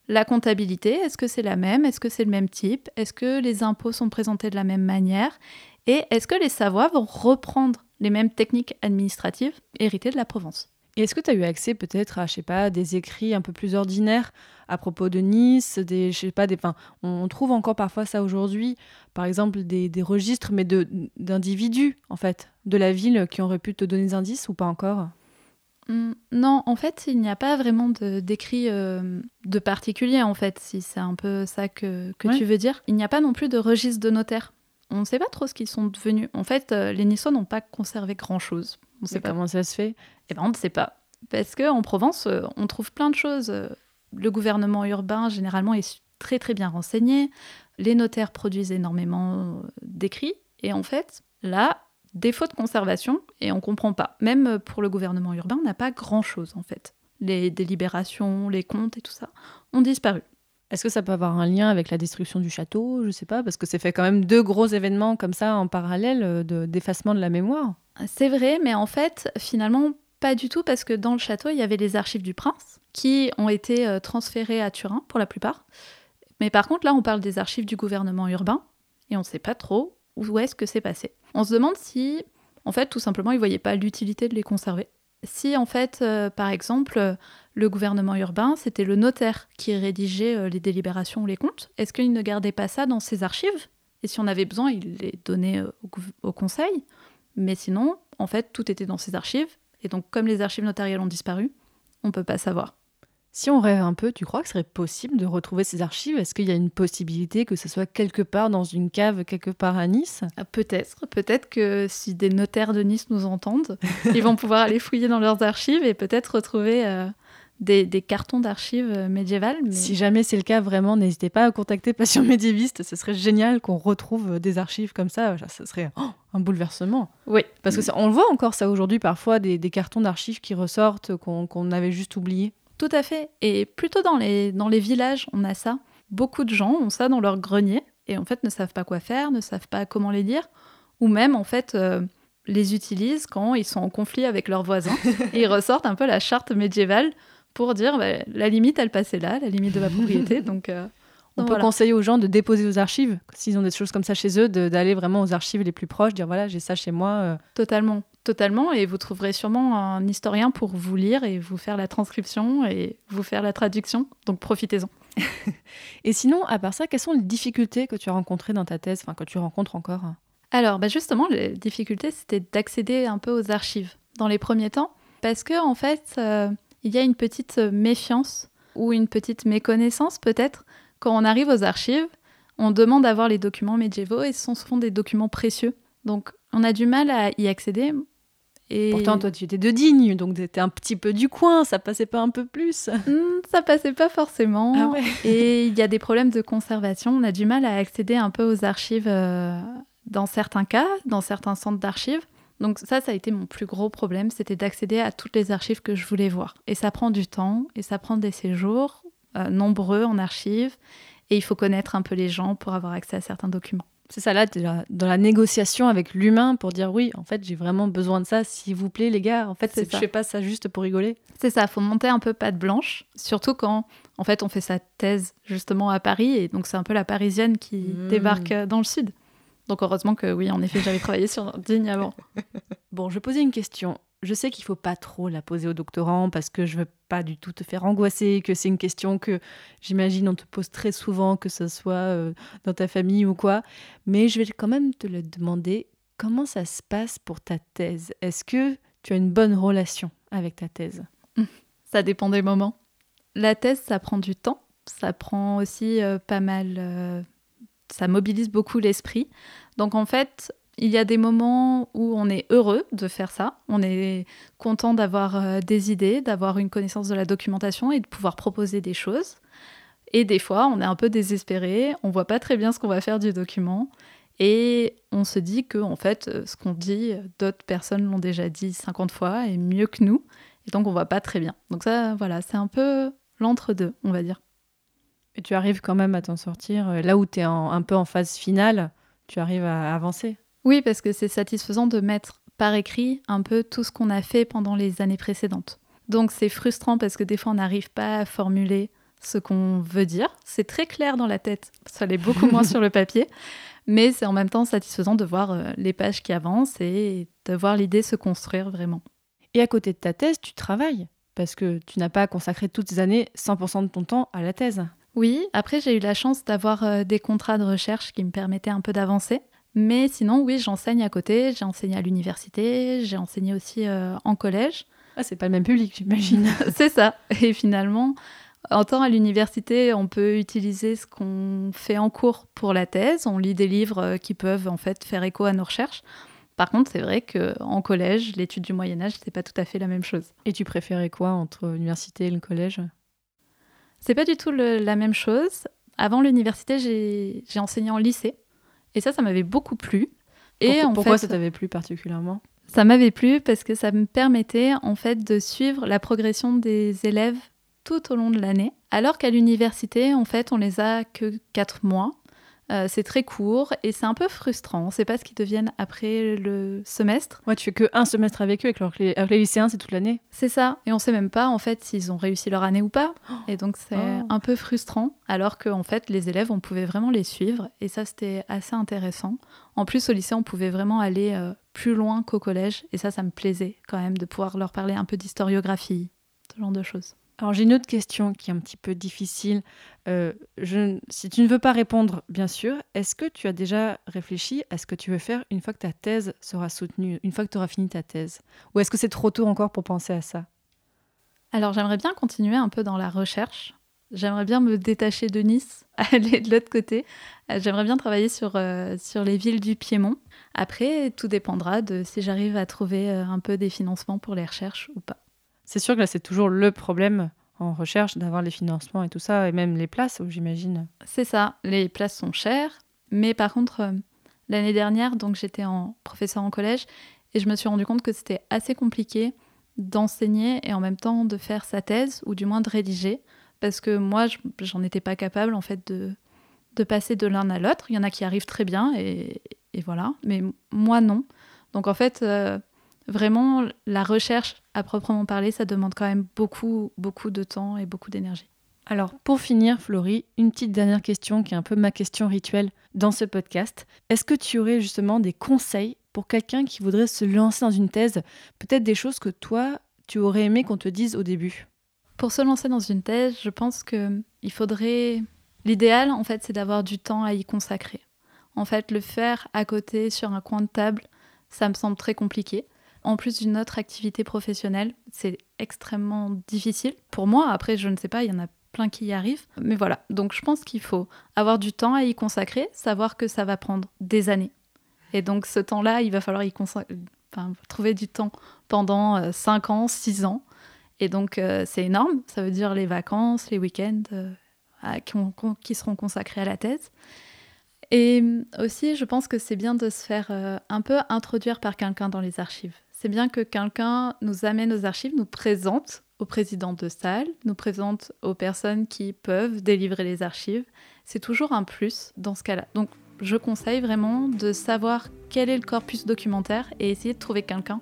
la comptabilité, est-ce que c'est la même, est-ce que c'est le même type, est-ce que les impôts sont présentés de la même manière? Et est-ce que les Savoies vont reprendre les mêmes techniques administratives héritées de la Provence? Et est-ce que tu as eu accès peut-être à, je sais pas, des écrits un peu plus ordinaires à propos de Nice, des, je sais pas, des, enfin, on trouve encore parfois ça aujourd'hui, par exemple des, des registres, mais de d'individus en fait, de la ville qui auraient pu te donner des indices ou pas encore? Non, en fait, il n'y a pas vraiment de- d'écrit euh, de particulier, en fait, si c'est un peu ça que, que Ouais. tu veux dire. Il n'y a pas non plus de registre de notaire. On ne sait pas trop ce qu'ils sont devenus. En fait, euh, les Niçois n'ont pas conservé grand-chose. On ne sait pas. comment ça se fait? Eh ben, on ne sait pas. Parce qu'en Provence, euh, on trouve plein de choses. Euh, Le gouvernement urbain, généralement, est très très bien renseigné. Les notaires produisent énormément d'écrits. Et en fait, là, défaut de conservation, et on comprend pas. Même euh, pour le gouvernement urbain, on n'a pas grand-chose, en fait. Les délibérations, les comptes et tout ça ont disparu. Est-ce que ça peut avoir un lien avec la destruction du château? Je sais pas, parce que c'est fait quand même deux gros événements comme ça en parallèle euh, de- d'effacement de la mémoire. C'est vrai, mais en fait, finalement, pas du tout, parce que dans le château, il y avait les archives du prince, qui ont été euh, transférées à Turin, pour la plupart. Mais par contre, là, on parle des archives du gouvernement urbain, et on ne sait pas trop où est-ce que c'est passé. On se demande si, en fait, tout simplement, ils ne voyaient pas l'utilité de les conserver. Si, en fait, euh, par exemple, le gouvernement urbain, c'était le notaire qui rédigeait euh, les délibérations ou les comptes, est-ce qu'il ne gardait pas ça dans ses archives? Et si on avait besoin, il les donnait euh, au conseil mais sinon, en fait, tout était dans ses archives. Et donc, comme les archives notariales ont disparu, on ne peut pas savoir. Si on rêve un peu, tu crois que ce serait possible de retrouver ces archives? Est-ce qu'il y a une possibilité que ce soit quelque part dans une cave, quelque part à Nice? Ah, Peut-être, peut-être que si des notaires de Nice nous entendent, ils vont pouvoir aller fouiller dans leurs archives et peut-être retrouver euh, des, des cartons d'archives euh, médiévales. Mais... Si jamais c'est le cas, vraiment, n'hésitez pas à contacter Passion Médiéviste. Ce serait génial qu'on retrouve des archives comme ça. Ce serait oh, un bouleversement. Oui, Parce que ça- on le voit encore ça aujourd'hui, parfois, des, des cartons d'archives qui ressortent, qu'on qu'on avait juste oubliés. Tout à fait. Et plutôt dans les, dans les villages, on a ça. Beaucoup de gens ont ça dans leur grenier et en fait ne savent pas quoi faire, ne savent pas comment les lire, ou même en fait euh, les utilisent quand ils sont en conflit avec leurs voisins et ils ressortent un peu la charte médiévale pour dire bah, la limite, elle passait là, la limite de ma propriété. donc, euh, On donc peut voilà. conseiller aux gens de déposer aux archives, s'ils ont des choses comme ça chez eux, d'aller vraiment aux archives les plus proches, dire voilà, j'ai ça chez moi. euh. Totalement, totalement. Et vous trouverez sûrement un historien pour vous lire et vous faire la transcription et vous faire la traduction. Donc profitez-en. Et sinon, à part ça, quelles sont les difficultés que tu as rencontrées dans ta thèse, enfin que tu rencontres encore? Alors, bah justement, les difficultés, c'était d'accéder un peu aux archives dans les premiers temps, parce que en fait, euh, il y a une petite méfiance ou une petite méconnaissance peut-être quand on arrive aux archives. On demande d'avoir les documents médiévaux et ce sont souvent des documents précieux. Donc, on a du mal à y accéder. Et Pourtant, toi, tu étais de Digne, donc tu étais un petit peu du coin, ça passait pas un peu plus Hmm, ça passait pas forcément. Ah ouais. Et il y a des problèmes de conservation. On a du mal à accéder un peu aux archives euh, dans certains cas, dans certains centres d'archives. Donc ça, ça a été mon plus gros problème, c'était d'accéder à toutes les archives que je voulais voir. Et ça prend du temps, et ça prend des séjours nombreux en archives, et il faut connaître un peu les gens pour avoir accès à certains documents. C'est ça, là, dans la négociation avec l'humain pour dire oui, en fait, j'ai vraiment besoin de ça, s'il vous plaît, les gars. En fait, C'est je fais pas ça juste pour rigoler. C'est ça, faut monter un peu patte blanche, surtout quand en fait on fait sa thèse justement à Paris et donc c'est un peu la parisienne qui Mm. débarque euh, dans le sud. Donc heureusement que oui, en effet, j'avais travaillé sur Digne avant. Bon, je vais poser une question. Je sais qu'il faut pas trop la poser au doctorant parce que je veux pas du tout te faire angoisser, que c'est une question que j'imagine on te pose très souvent, que ce soit euh, dans ta famille ou quoi. Mais je vais quand même te le demander. Comment ça se passe pour ta thèse? Est-ce que tu as une bonne relation avec ta thèse? Ça dépend des moments. La thèse, ça prend du temps, ça prend aussi euh, pas mal, euh, ça mobilise beaucoup l'esprit. Donc en fait, il y a des moments où on est heureux de faire ça, on est content d'avoir euh, des idées, d'avoir une connaissance de la documentation et de pouvoir proposer des choses. Et des fois, on est un peu désespéré, on voit pas très bien ce qu'on va faire du document. Et on se dit que, en fait, euh, ce qu'on dit, euh, d'autres personnes l'ont déjà dit 50 fois et mieux que nous. Et donc, on voit pas très bien. Donc, ça, voilà, c'est un peu l'entre-deux, on va dire. Et tu arrives quand même à t'en sortir. Là où tu es un peu en phase finale, tu arrives à avancer. Oui, parce que c'est satisfaisant de mettre par écrit un peu tout ce qu'on a fait pendant les années précédentes. Donc, c'est frustrant parce que des fois, on n'arrive pas à formuler ce qu'on veut dire. C'est très clair dans la tête, ça l'est beaucoup moins sur le papier. Mais c'est en même temps satisfaisant de voir euh, les pages qui avancent et de voir l'idée se construire vraiment. Et à côté de ta thèse, tu travailles parce que tu n'as pas consacré toutes ces années 100% de ton temps à la thèse. Oui, après j'ai eu la chance d'avoir euh, des contrats de recherche qui me permettaient un peu d'avancer. Mais sinon, oui, j'enseigne à côté, j'ai enseigné à l'université, j'ai enseigné aussi euh, en collège. Ah, c'est pas le même public, j'imagine. C'est ça. Et finalement, en temps à l'université, on peut utiliser ce qu'on fait en cours pour la thèse. On lit des livres euh, qui peuvent en fait faire écho à nos recherches. Par contre, c'est vrai qu'en collège, l'étude du Moyen Âge, c'est pas tout à fait la même chose. Et tu préférais quoi entre l'université et le collège? C'est pas du tout le- la même chose. Avant l'université, j'ai enseigné en lycée. Et ça, ça m'avait beaucoup plu. Et Pourquoi, en pourquoi fait, ça t'avait plu particulièrement? Ça m'avait plu parce que ça me permettait en fait de suivre la progression des élèves tout au long de l'année. Alors qu'à l'université, en fait, on les a que quatre mois. Euh, c'est très court et c'est un peu frustrant. On ne sait pas ce qu'ils deviennent après le semestre. Ouais, tu fais que un semestre avec eux, alors que les, alors que les lycéens, c'est toute l'année. C'est ça. Et on sait même pas en fait s'ils ont réussi leur année ou pas. Et donc c'est Oh. un peu frustrant. Alors qu'en fait les élèves, on pouvait vraiment les suivre. Et ça c'était assez intéressant. En plus au lycée, on pouvait vraiment aller euh, plus loin qu'au collège. Et ça, ça me plaisait quand même de pouvoir leur parler un peu d'historiographie, ce genre de choses. Alors j'ai une autre question qui est un petit peu difficile. Euh, si tu ne veux pas répondre, bien sûr, est-ce que tu as déjà réfléchi à ce que tu veux faire une fois que ta thèse sera soutenue, une fois que tu auras fini ta thèse? Ou est-ce que c'est trop tôt encore pour penser à ça? Alors j'aimerais bien continuer un peu dans la recherche. J'aimerais bien me détacher de Nice, aller de l'autre côté. Euh, J'aimerais bien travailler sur, euh, sur les villes du Piémont. Après, tout dépendra de si j'arrive à trouver un peu des financements pour les recherches ou pas. C'est sûr que là, c'est toujours le problème en recherche d'avoir les financements et tout ça, et même les places, j'imagine. C'est ça, les places sont chères. Mais par contre, euh, l'année dernière, donc j'étais en professeur en collège et je me suis rendu compte que c'était assez compliqué d'enseigner et en même temps de faire sa thèse ou du moins de rédiger parce que moi, je- j'en étais pas capable en fait de, passer de l'un à l'autre. Il y en a qui arrivent très bien et, et voilà, mais moi non. Donc en fait, euh, vraiment, la recherche à proprement parler, ça demande quand même beaucoup, beaucoup de temps et beaucoup d'énergie. Alors, pour finir, Florie, une petite dernière question qui est un peu ma question rituelle dans ce podcast. Est-ce que tu aurais justement des conseils pour quelqu'un qui voudrait se lancer dans une thèse? Peut-être des choses que toi, tu aurais aimé qu'on te dise au début? Pour se lancer dans une thèse, je pense que il faudrait. L'idéal, en fait, c'est d'avoir du temps à y consacrer. En fait, le faire à côté sur un coin de table, ça me semble très compliqué. En plus d'une autre activité professionnelle, c'est extrêmement difficile. Pour moi, après, je ne sais pas, il y en a plein qui y arrivent. Mais voilà, donc je pense qu'il faut avoir du temps à y consacrer, savoir que ça va prendre des années. Et donc ce temps-là, il va falloir y trouver du temps pendant 5 euh, ans, 6 ans. Et donc euh, c'est énorme, ça veut dire les vacances, les week-ends euh, qui, seront consacrés à la thèse. Et aussi, je pense que c'est bien de se faire un peu introduire par quelqu'un dans les archives. C'est bien que quelqu'un nous amène aux archives, nous présente au président de salle, nous présente aux personnes qui peuvent délivrer les archives. C'est toujours un plus dans ce cas-là. Donc je conseille vraiment de savoir quel est le corpus documentaire et essayer de trouver quelqu'un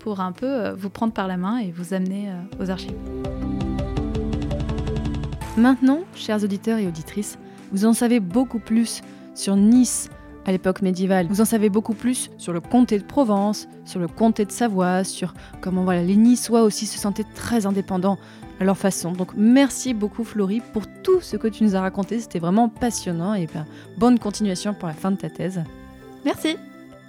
pour un peu euh, vous prendre par la main et vous amener euh, aux archives. Maintenant, chers auditeurs et auditrices, vous en savez beaucoup plus sur Nice, à l'époque médiévale. Vous en savez beaucoup plus sur le comté de Provence, sur le comté de Savoie, sur comment voilà, les Niçois aussi se sentaient très indépendants à leur façon. Donc merci beaucoup Florie pour tout ce que tu nous as raconté, c'était vraiment passionnant et ben, bonne continuation pour la fin de ta thèse. Merci.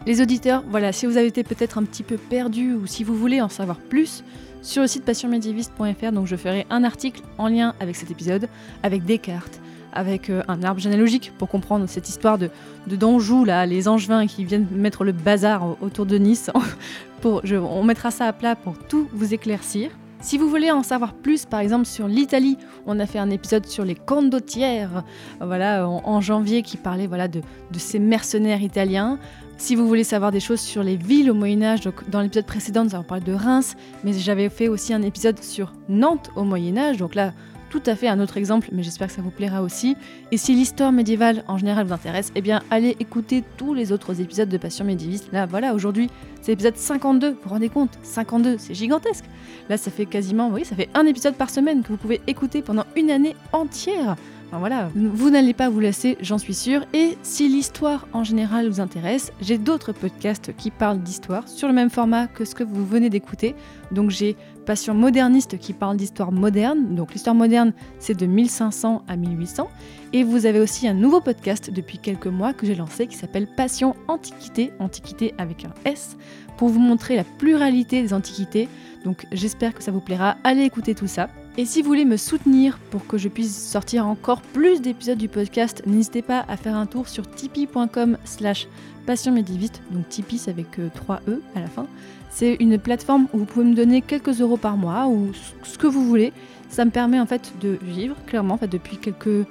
Les auditeurs, voilà, si vous avez été peut-être un petit peu perdu ou si vous voulez en savoir plus, sur le site passionmédiéviste.fr, donc je ferai un article en lien avec cet épisode, avec des cartes, avec euh, un arbre généalogique pour comprendre cette histoire de, de d'Anjou, là, les Angevins qui viennent mettre le bazar autour de Nice. pour, on mettra ça à plat pour tout vous éclaircir. Si vous voulez en savoir plus, par exemple sur l'Italie, on a fait un épisode sur les condottières, voilà, en, janvier, qui parlait voilà de, de, ces mercenaires italiens. Si vous voulez savoir des choses sur les villes au Moyen Âge, donc dans l'épisode précédent, nous avons parlé de Reims, mais j'avais fait aussi un épisode sur Nantes au Moyen Âge, donc là, tout à fait un autre exemple, mais j'espère que ça vous plaira aussi. Et si l'histoire médiévale en général vous intéresse, eh bien allez écouter tous les autres épisodes de Passion médiéviste. Là, voilà, aujourd'hui, c'est l'épisode 52, vous vous rendez compte? 52, c'est gigantesque. Là, ça fait quasiment, oui, ça fait un épisode par semaine que vous pouvez écouter pendant une année entière voilà, vous n'allez pas vous lasser, j'en suis sûre. Et si l'histoire en général vous intéresse, j'ai d'autres podcasts qui parlent d'histoire sur le même format que ce que vous venez d'écouter. Donc j'ai Passion moderniste qui parle d'histoire moderne. Donc l'histoire moderne, c'est de 1500 à 1800. Et vous avez aussi un nouveau podcast depuis quelques mois que j'ai lancé qui s'appelle Passion Antiquité, Antiquité avec un S, pour vous montrer la pluralité des antiquités. Donc j'espère que ça vous plaira. Allez écouter tout ça. Et si vous voulez me soutenir pour que je puisse sortir encore plus d'épisodes du podcast, n'hésitez pas à faire un tour sur tipeee.com slash passionmédiviste, donc Tipeee c'est avec 3 euh, E à la fin. C'est une plateforme où vous pouvez me donner quelques euros par mois ou ce que vous voulez. Ça me permet en fait de vivre, clairement, depuis quelques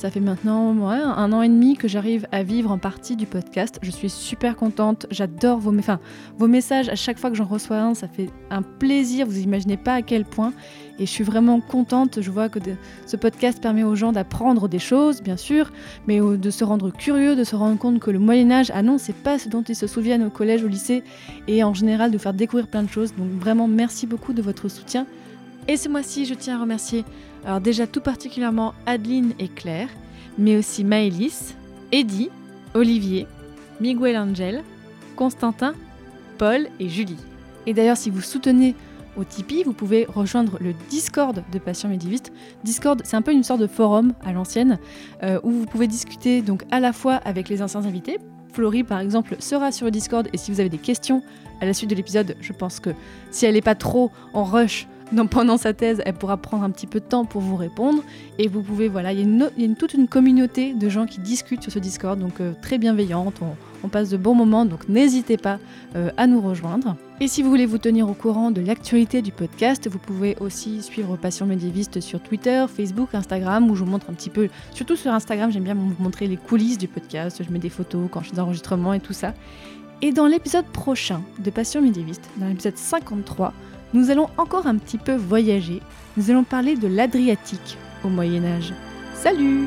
ça fait maintenant un an et demi que j'arrive à vivre en partie du podcast. Je suis super contente. J'adore vos, enfin, vos messages. À chaque fois que j'en reçois un, ça fait un plaisir. Vous imaginez pas à quel point. Et je suis vraiment contente. Je vois que ce podcast permet aux gens d'apprendre des choses, bien sûr, mais de se rendre curieux, de se rendre compte que le Moyen Âge, ah non, c'est pas ce dont ils se souviennent au collège, au lycée, et en général de faire découvrir plein de choses. Donc vraiment, merci beaucoup de votre soutien. Et ce mois-ci, je tiens à remercier alors déjà tout particulièrement Adeline et Claire, mais aussi Maëlys, Eddie, Olivier, Miguel Angel, Constantin, Paul et Julie. Et d'ailleurs, si vous soutenez au Tipeee, vous pouvez rejoindre le Discord de Passion Médiviste. Discord, c'est un peu une sorte de forum à l'ancienne euh, où vous pouvez discuter donc à la fois avec les anciens invités. Florie, par exemple, sera sur le Discord et si vous avez des questions à la suite de l'épisode, je pense que si elle n'est pas trop en rush, donc pendant sa thèse, elle pourra prendre un petit peu de temps pour vous répondre. Et vous pouvez, voilà, il y a, toute une communauté de gens qui discutent sur ce Discord, donc euh, très bienveillante. On, passe de bons moments, donc n'hésitez pas euh, à nous rejoindre. Et si vous voulez vous tenir au courant de l'actualité du podcast, vous pouvez aussi suivre Passion médiéviste sur Twitter, Facebook, Instagram, où je vous montre un petit peu, surtout sur Instagram, j'aime bien vous montrer les coulisses du podcast. Je mets des photos quand je fais des enregistrements et tout ça. Et dans l'épisode prochain de Passion médiéviste, dans l'épisode 53, nous allons encore un petit peu voyager. Nous allons parler de l'Adriatique au Moyen Âge. Salut